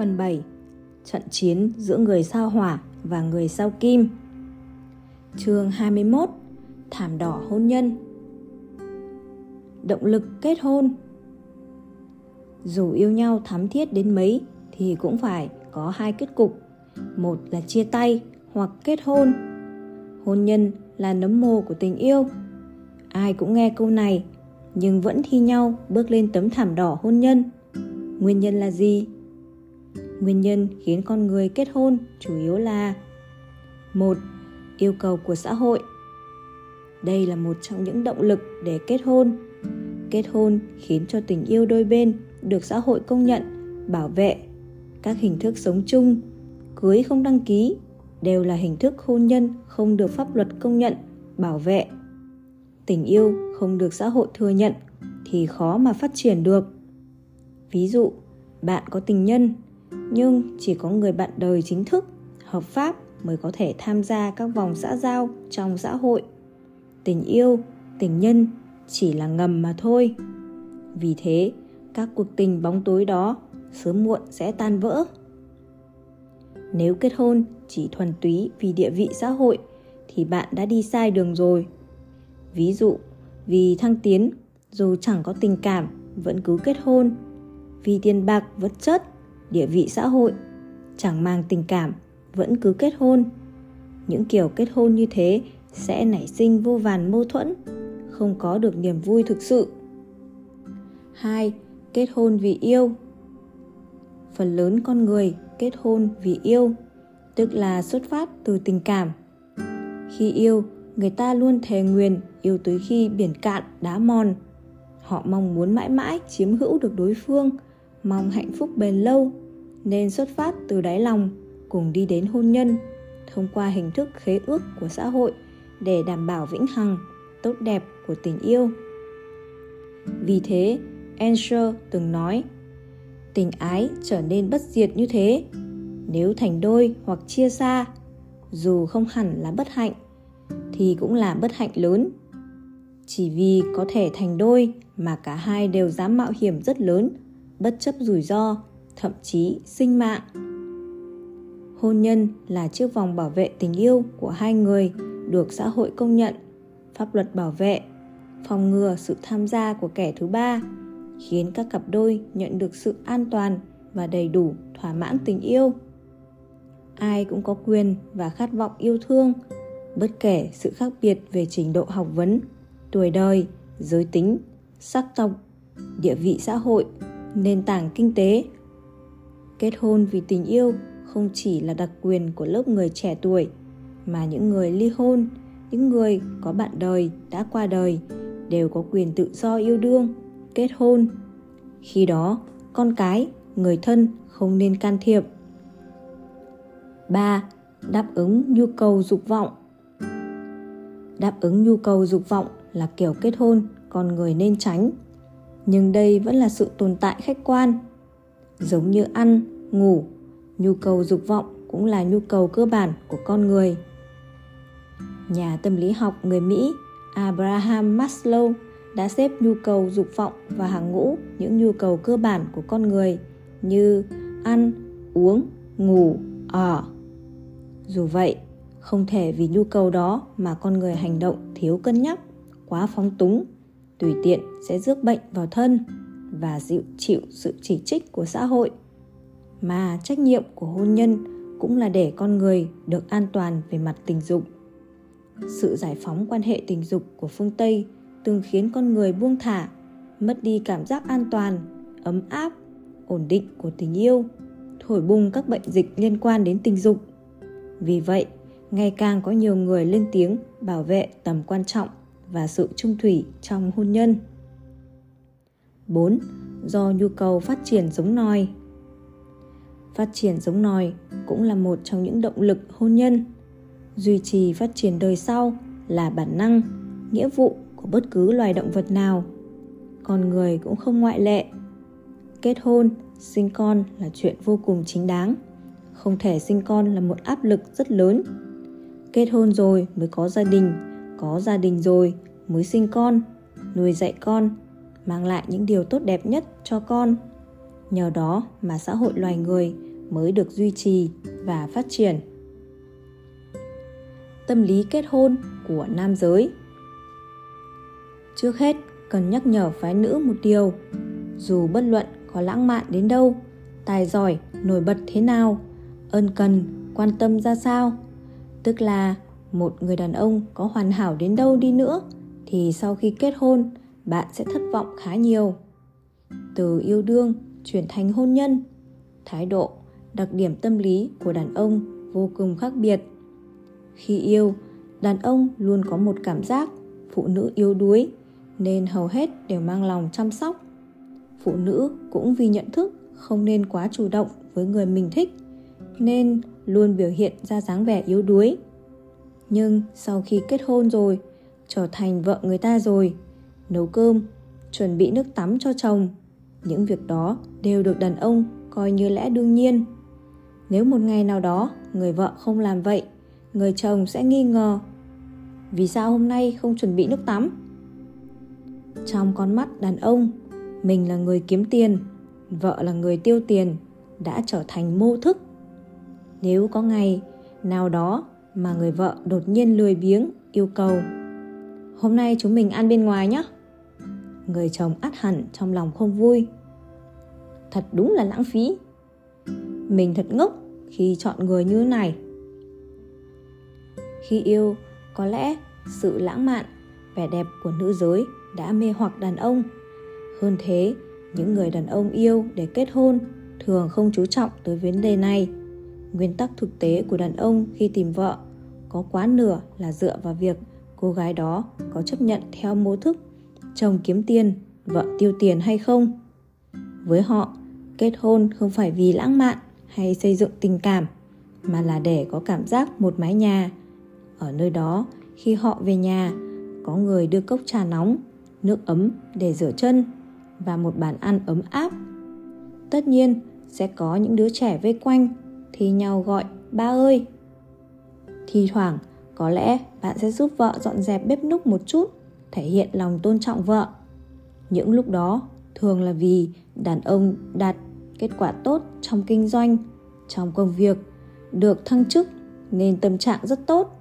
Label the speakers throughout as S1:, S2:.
S1: Phần 7 Trận chiến giữa người sao hỏa và người sao kim. Chương 21 Thảm đỏ hôn nhân. Động lực kết hôn. Dù yêu nhau thắm thiết đến mấy thì cũng phải có hai kết cục. Một là chia tay hoặc kết hôn. Hôn nhân là nấm mồ của tình yêu. Ai cũng nghe câu này, nhưng vẫn thi nhau bước lên tấm thảm đỏ hôn nhân. Nguyên nhân là gì? Nguyên nhân khiến con người kết hôn chủ yếu là một Yêu cầu của xã hội Đây là một trong những động lực để kết hôn. Kết hôn khiến cho tình yêu đôi bên được xã hội công nhận, bảo vệ. Các hình thức sống chung, cưới không đăng ký đều là hình thức hôn nhân không được pháp luật công nhận, bảo vệ tình yêu không được xã hội thừa nhận thì khó mà phát triển được ví dụ bạn có tình nhân nhưng chỉ có người bạn đời chính thức hợp pháp mới có thể tham gia các vòng xã giao trong xã hội. Tình yêu tình nhân chỉ là ngầm mà thôi. Vì thế các cuộc tình bóng tối đó sớm muộn sẽ tan vỡ. Nếu kết hôn chỉ thuần túy vì địa vị xã hội thì bạn đã đi sai đường rồi. Ví dụ, vì thăng tiến, dù chẳng có tình cảm, vẫn cứ kết hôn. Vì tiền bạc, vật chất, địa vị xã hội, chẳng mang tình cảm, vẫn cứ kết hôn. Những kiểu kết hôn như thế sẽ nảy sinh vô vàn mâu thuẫn, không có được niềm vui thực sự. 2. Kết hôn vì yêu Phần lớn con người kết hôn vì yêu, tức là xuất phát từ tình cảm. Khi yêu, người ta luôn thề nguyền yêu tới khi biển cạn đá mòn họ mong muốn mãi mãi chiếm hữu được đối phương mong hạnh phúc bền lâu, nên xuất phát từ đáy lòng, cùng đi đến hôn nhân, thông qua hình thức khế ước của xã hội để đảm bảo vĩnh hằng, tốt đẹp của tình yêu. Vì thế Ensher từng nói, tình ái trở nên bất diệt như thế, nếu thành đôi hoặc chia xa, dù không hẳn là bất hạnh, thì cũng là bất hạnh lớn. Chỉ vì có thể thành đôi mà cả hai đều dám mạo hiểm rất lớn bất chấp rủi ro, thậm chí sinh mạng. Hôn nhân là chiếc vòng bảo vệ tình yêu của hai người được xã hội công nhận, pháp luật bảo vệ, phòng ngừa sự tham gia của kẻ thứ ba, khiến các cặp đôi nhận được sự an toàn và đầy đủ thỏa mãn tình yêu. Ai cũng có quyền và khát vọng yêu thương, bất kể sự khác biệt về trình độ học vấn, tuổi đời, giới tính, sắc tộc, địa vị xã hội nền tảng kinh tế. Kết hôn vì tình yêu không chỉ là đặc quyền của lớp người trẻ tuổi, mà những người ly hôn, những người có bạn đời đã qua đời đều có quyền tự do yêu đương, kết hôn. Khi đó, con cái, người thân không nên can thiệp. 3. Đáp ứng nhu cầu dục vọng. Đáp ứng nhu cầu dục vọng là kiểu kết hôn con người nên tránh nhưng đây vẫn là sự tồn tại khách quan. Giống như ăn, ngủ, nhu cầu dục vọng cũng là nhu cầu cơ bản của con người. Nhà tâm lý học người mỹ abraham maslow đã xếp nhu cầu dục vọng và hàng ngũ những nhu cầu cơ bản của con người như ăn, uống, ngủ, ở. Dù vậy, không thể vì nhu cầu đó mà con người hành động thiếu cân nhắc, quá phóng túng tùy tiện sẽ rước bệnh vào thân và chịu chịu sự chỉ trích của xã hội. Mà trách nhiệm của hôn nhân cũng là để con người được an toàn về mặt tình dục. Sự giải phóng quan hệ tình dục của phương tây từng khiến con người buông thả, mất đi cảm giác an toàn, ấm áp, ổn định của tình yêu, thổi bùng các bệnh dịch liên quan đến tình dục. Vì vậy, ngày càng có nhiều người lên tiếng bảo vệ tầm quan trọng và sự trung thủy trong hôn nhân. 4. Do nhu cầu phát triển giống nòi Phát triển giống nòi cũng là một trong những động lực hôn nhân. Duy trì phát triển đời sau là bản năng, nghĩa vụ của bất cứ loài động vật nào. Con người cũng không ngoại lệ. Kết hôn, sinh con là chuyện vô cùng chính đáng. Không thể sinh con là một áp lực rất lớn. Kết hôn rồi mới có gia đình, có gia đình rồi, mới sinh con, nuôi dạy con, mang lại những điều tốt đẹp nhất cho con. Nhờ đó mà xã hội loài người mới được duy trì và phát triển. Tâm lý kết hôn của nam giới. Trước hết, cần nhắc nhở phái nữ một điều. Dù bất luận có lãng mạn đến đâu, tài giỏi, nổi bật thế nào, ân cần, quan tâm ra sao, tức là một người đàn ông có hoàn hảo đến đâu đi nữa, thì sau khi kết hôn, bạn sẽ thất vọng khá nhiều. Từ yêu đương chuyển thành hôn nhân. Thái độ, đặc điểm tâm lý của đàn ông vô cùng khác biệt. Khi yêu, đàn ông luôn có một cảm giác phụ nữ yếu đuối, nên hầu hết đều mang lòng chăm sóc. Phụ nữ cũng vì nhận thức không nên quá chủ động với người mình thích, nên luôn biểu hiện ra dáng vẻ yếu đuối nhưng sau khi kết hôn rồi, trở thành vợ người ta rồi, nấu cơm, chuẩn bị nước tắm cho chồng, những việc đó đều được đàn ông coi như lẽ đương nhiên. Nếu một ngày nào đó người vợ không làm vậy, người chồng sẽ nghi ngờ, vì sao hôm nay không chuẩn bị nước tắm? Trong con mắt đàn ông, mình là người kiếm tiền, vợ là người tiêu tiền, đã trở thành mô thức. Nếu có ngày nào đó mà người vợ đột nhiên lười biếng, yêu cầu, hôm nay chúng mình ăn bên ngoài nhé người chồng át hẳn trong lòng không vui. Thật đúng là lãng phí. Mình thật ngốc khi chọn người như này. Khi yêu, có lẽ sự lãng mạn, vẻ đẹp của nữ giới đã mê hoặc đàn ông. Hơn thế, những người đàn ông yêu để kết hôn thường không chú trọng tới vấn đề này nguyên tắc thực tế của đàn ông khi tìm vợ, có quá nửa là dựa vào việc cô gái đó có chấp nhận theo mô thức chồng kiếm tiền, vợ tiêu tiền hay không. Với họ, kết hôn không phải vì lãng mạn hay xây dựng tình cảm, mà là để có cảm giác một mái nhà. Ở nơi đó, khi họ về nhà, có người đưa cốc trà nóng, nước ấm để rửa chân và một bàn ăn ấm áp. Tất nhiên, sẽ có những đứa trẻ vây quanh thì nhau gọi, ba ơi. Thi thoảng, có lẽ bạn sẽ giúp vợ dọn dẹp bếp núc một chút, thể hiện lòng tôn trọng vợ. Những lúc đó, thường là vì đàn ông đạt kết quả tốt trong kinh doanh, trong công việc, được thăng chức nên tâm trạng rất tốt.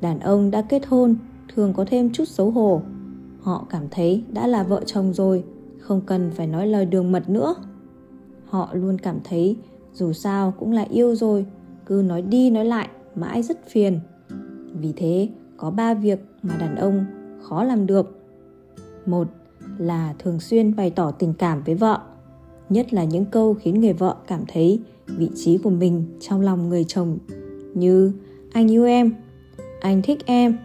S1: Đàn ông đã kết hôn, thường có thêm chút xấu hổ. Họ cảm thấy đã là vợ chồng rồi, không cần phải nói lời đường mật nữa. Họ luôn cảm thấy dù sao cũng là yêu rồi, cứ nói đi nói lại, mãi rất phiền. Vì thế, có ba việc mà đàn ông khó làm được. Một là thường xuyên bày tỏ tình cảm với vợ, nhất là những câu khiến người vợ cảm thấy vị trí của mình trong lòng người chồng như anh yêu em, anh thích em,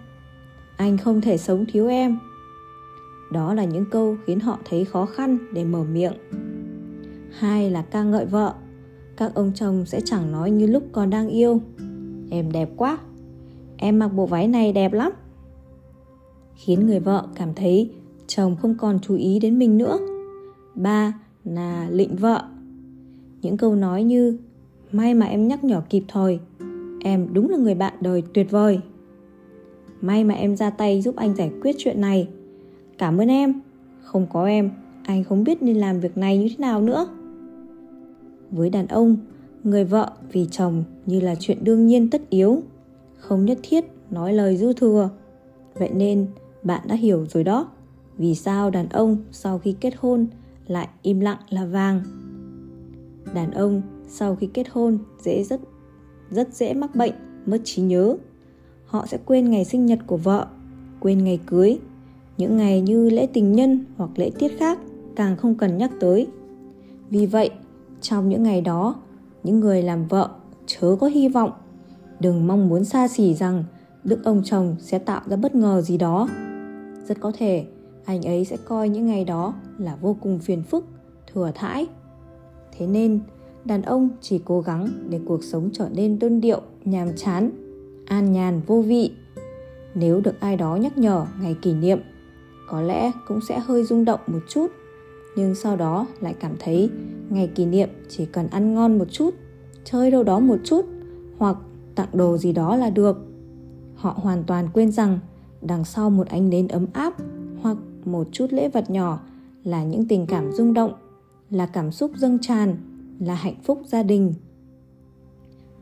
S1: anh không thể sống thiếu em. Đó là những câu khiến họ thấy khó khăn để mở miệng. Hai là ca ngợi vợ các ông chồng sẽ chẳng nói như lúc còn đang yêu. Em đẹp quá. Em mặc bộ váy này đẹp lắm. Khiến người vợ cảm thấy chồng không còn chú ý đến mình nữa. Ba là lịnh vợ. Những câu nói như, may mà em nhắc nhở kịp thời. Em đúng là người bạn đời tuyệt vời. May mà em ra tay giúp anh giải quyết chuyện này. Cảm ơn em. Không có em, anh không biết nên làm việc này như thế nào nữa với đàn ông, người vợ vì chồng như là chuyện đương nhiên tất yếu, không nhất thiết nói lời dư thừa. Vậy nên bạn đã hiểu rồi đó, vì sao đàn ông sau khi kết hôn lại im lặng là vàng? Đàn ông sau khi kết hôn dễ rất rất dễ mắc bệnh, mất trí nhớ. Họ sẽ quên ngày sinh nhật của vợ, quên ngày cưới, những ngày như lễ tình nhân hoặc lễ tiết khác càng không cần nhắc tới. Vì vậy trong những ngày đó. Những người làm vợ chớ có hy vọng. Đừng mong muốn xa xỉ rằng đức ông chồng sẽ tạo ra bất ngờ gì đó. Rất có thể anh ấy sẽ coi những ngày đó là vô cùng phiền phức, thừa thãi. Thế nên, đàn ông chỉ cố gắng để cuộc sống trở nên đơn điệu, nhàm chán, an nhàn, vô vị. Nếu được ai đó nhắc nhở ngày kỷ niệm, có lẽ cũng sẽ hơi rung động một chút, nhưng sau đó lại cảm thấy ngày kỷ niệm, chỉ cần ăn ngon một chút, chơi đâu đó một chút, hoặc tặng đồ gì đó là được. Họ hoàn toàn quên rằng, đằng sau một ánh nến ấm áp hoặc một chút lễ vật nhỏ là những tình cảm rung động, là cảm xúc dâng tràn, là hạnh phúc gia đình.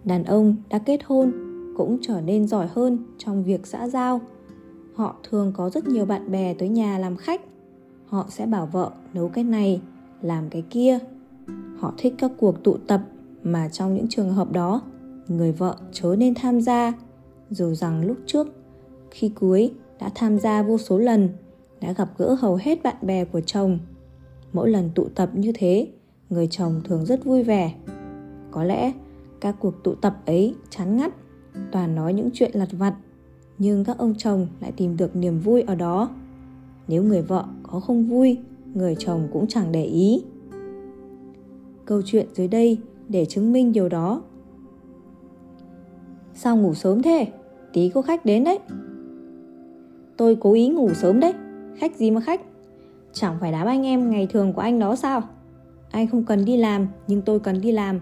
S1: Đàn ông đã kết hôn cũng trở nên giỏi hơn trong việc xã giao. Họ thường có rất nhiều bạn bè tới nhà làm khách. Họ sẽ bảo vợ, nấu cái này, làm cái kia họ thích các cuộc tụ tập mà trong những trường hợp đó, người vợ chớ nên tham gia. Dù rằng lúc trước, khi cưới đã tham gia vô số lần, đã gặp gỡ hầu hết bạn bè của chồng. Mỗi lần tụ tập như thế, người chồng thường rất vui vẻ. Có lẽ các cuộc tụ tập ấy chán ngắt, toàn nói những chuyện lặt vặt, nhưng các ông chồng lại tìm được niềm vui ở đó. Nếu người vợ có không vui, người chồng cũng chẳng để ý câu chuyện dưới đây để chứng minh điều đó. Sao ngủ sớm thế? Tí có khách đến đấy. Tôi cố ý ngủ sớm đấy. Khách gì mà khách? Chẳng phải đám anh em ngày thường của anh đó sao? Anh không cần đi làm, nhưng tôi cần đi làm.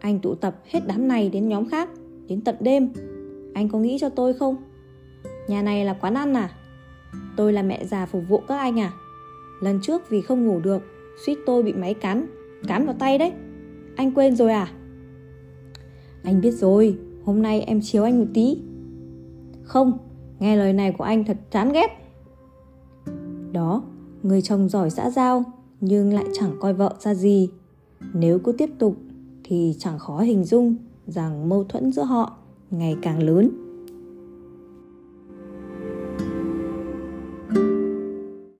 S1: Anh tụ tập hết đám này đến nhóm khác, đến tận đêm. Anh có nghĩ cho tôi không? Nhà này là quán ăn à? Tôi là mẹ già phục vụ các anh à? Lần trước vì không ngủ được, suýt tôi bị máy cắn cắn vào tay đấy. Anh quên rồi à? Anh biết rồi, hôm nay em chiếu anh một tí. Không, nghe lời này của anh thật chán ghét. Đó, người chồng giỏi xã giao, nhưng lại chẳng coi vợ ra gì. Nếu cứ tiếp tục, thì chẳng khó hình dung rằng mâu thuẫn giữa họ ngày càng lớn.